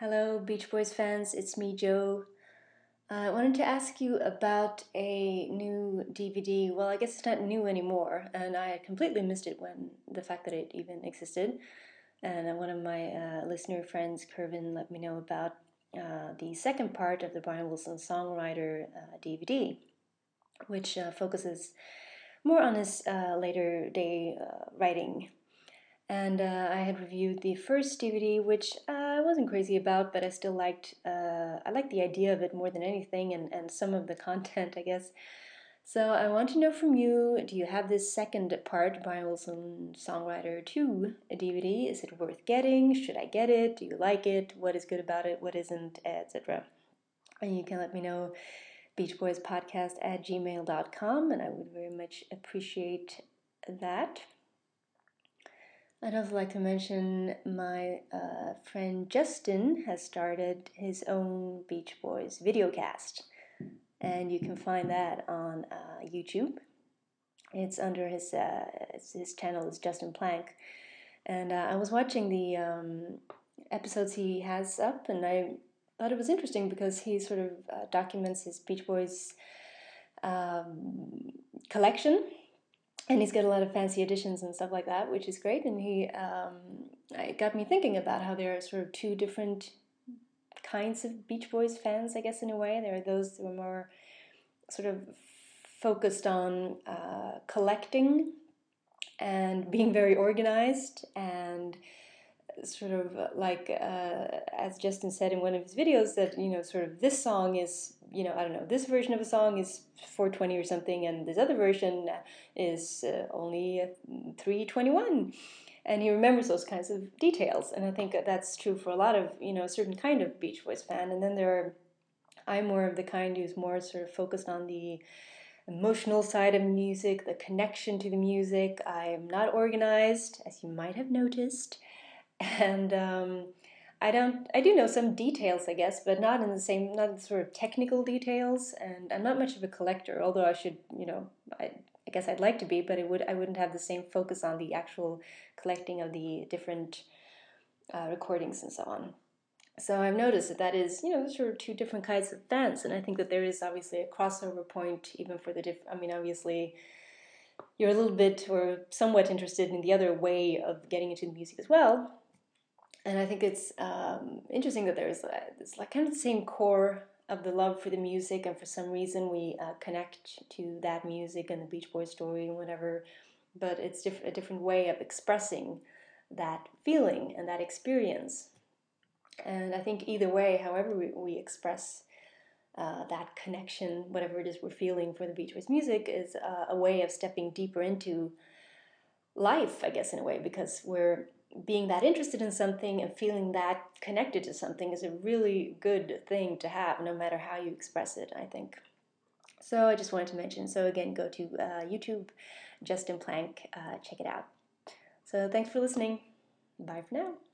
Hello, Beach Boys fans. It's me, Joe. I wanted to ask you about a new DVD. Well, I guess it's not new anymore, and I completely missed it when the fact that it even existed. And one of my uh, listener friends, Kervin, let me know about uh, the second part of the Brian Wilson songwriter uh, DVD, which uh, focuses more on his uh, later day uh, writing and uh, I had reviewed the first DVD, which uh, I wasn't crazy about, but I still liked. Uh, I liked the idea of it more than anything, and and some of the content, I guess. So I want to know from you: Do you have this second part, Brian Wilson Songwriter Two DVD? Is it worth getting? Should I get it? Do you like it? What is good about it? What isn't? Etc. And you can let me know. Beachboyspodcast at gmail.com, and I would very much appreciate that. I'd also like to mention my uh, friend Justin has started his own Beach Boys videocast, and you can find that on uh, YouTube. It's under his uh, his channel is Justin Plank, and uh, I was watching the um, episodes he has up, and I thought it was interesting because he sort of uh, documents his Beach Boys um, collection and he's got a lot of fancy editions and stuff like that, which is great. And he um, it got me thinking about how there are sort of two different kinds of Beach Boys fans, I guess, in a way. There are those who are more sort of focused on uh, collecting and being very organized and sort of like uh, as Justin said in one of his videos that you know sort of this song is you know I don't know this version of a song is 420 or something and this other version is uh, only 321 and he remembers those kinds of details. And I think that's true for a lot of you know a certain kind of Beach Boys fan. And then there are I'm more of the kind who's more sort of focused on the emotional side of music, the connection to the music. I am not organized, as you might have noticed and um, I don't. I do know some details, I guess, but not in the same, not sort of technical details. And I'm not much of a collector, although I should, you know, I, I guess I'd like to be, but it would. I wouldn't have the same focus on the actual collecting of the different uh, recordings and so on. So I've noticed that that is, you know, sort of two different kinds of fans, and I think that there is obviously a crossover point even for the diff. I mean, obviously you're a little bit or somewhat interested in the other way of getting into the music as well and I think it's um, interesting that there's a, it's like kind of the same core of the love for the music, and for some reason we uh, connect to that music and the Beach Boys story and whatever. But it's diff- a different way of expressing that feeling and that experience. And I think either way, however we, we express uh, that connection, whatever it is we're feeling for the Beach Boys music, is uh, a way of stepping deeper into life, I guess, in a way, because we're being that interested in something and feeling that connected to something is a really good thing to have, no matter how you express it, I think. So I just wanted to mention. So again, go to uh, YouTube, Justin Plank, uh, check it out. So thanks for listening. Bye for now.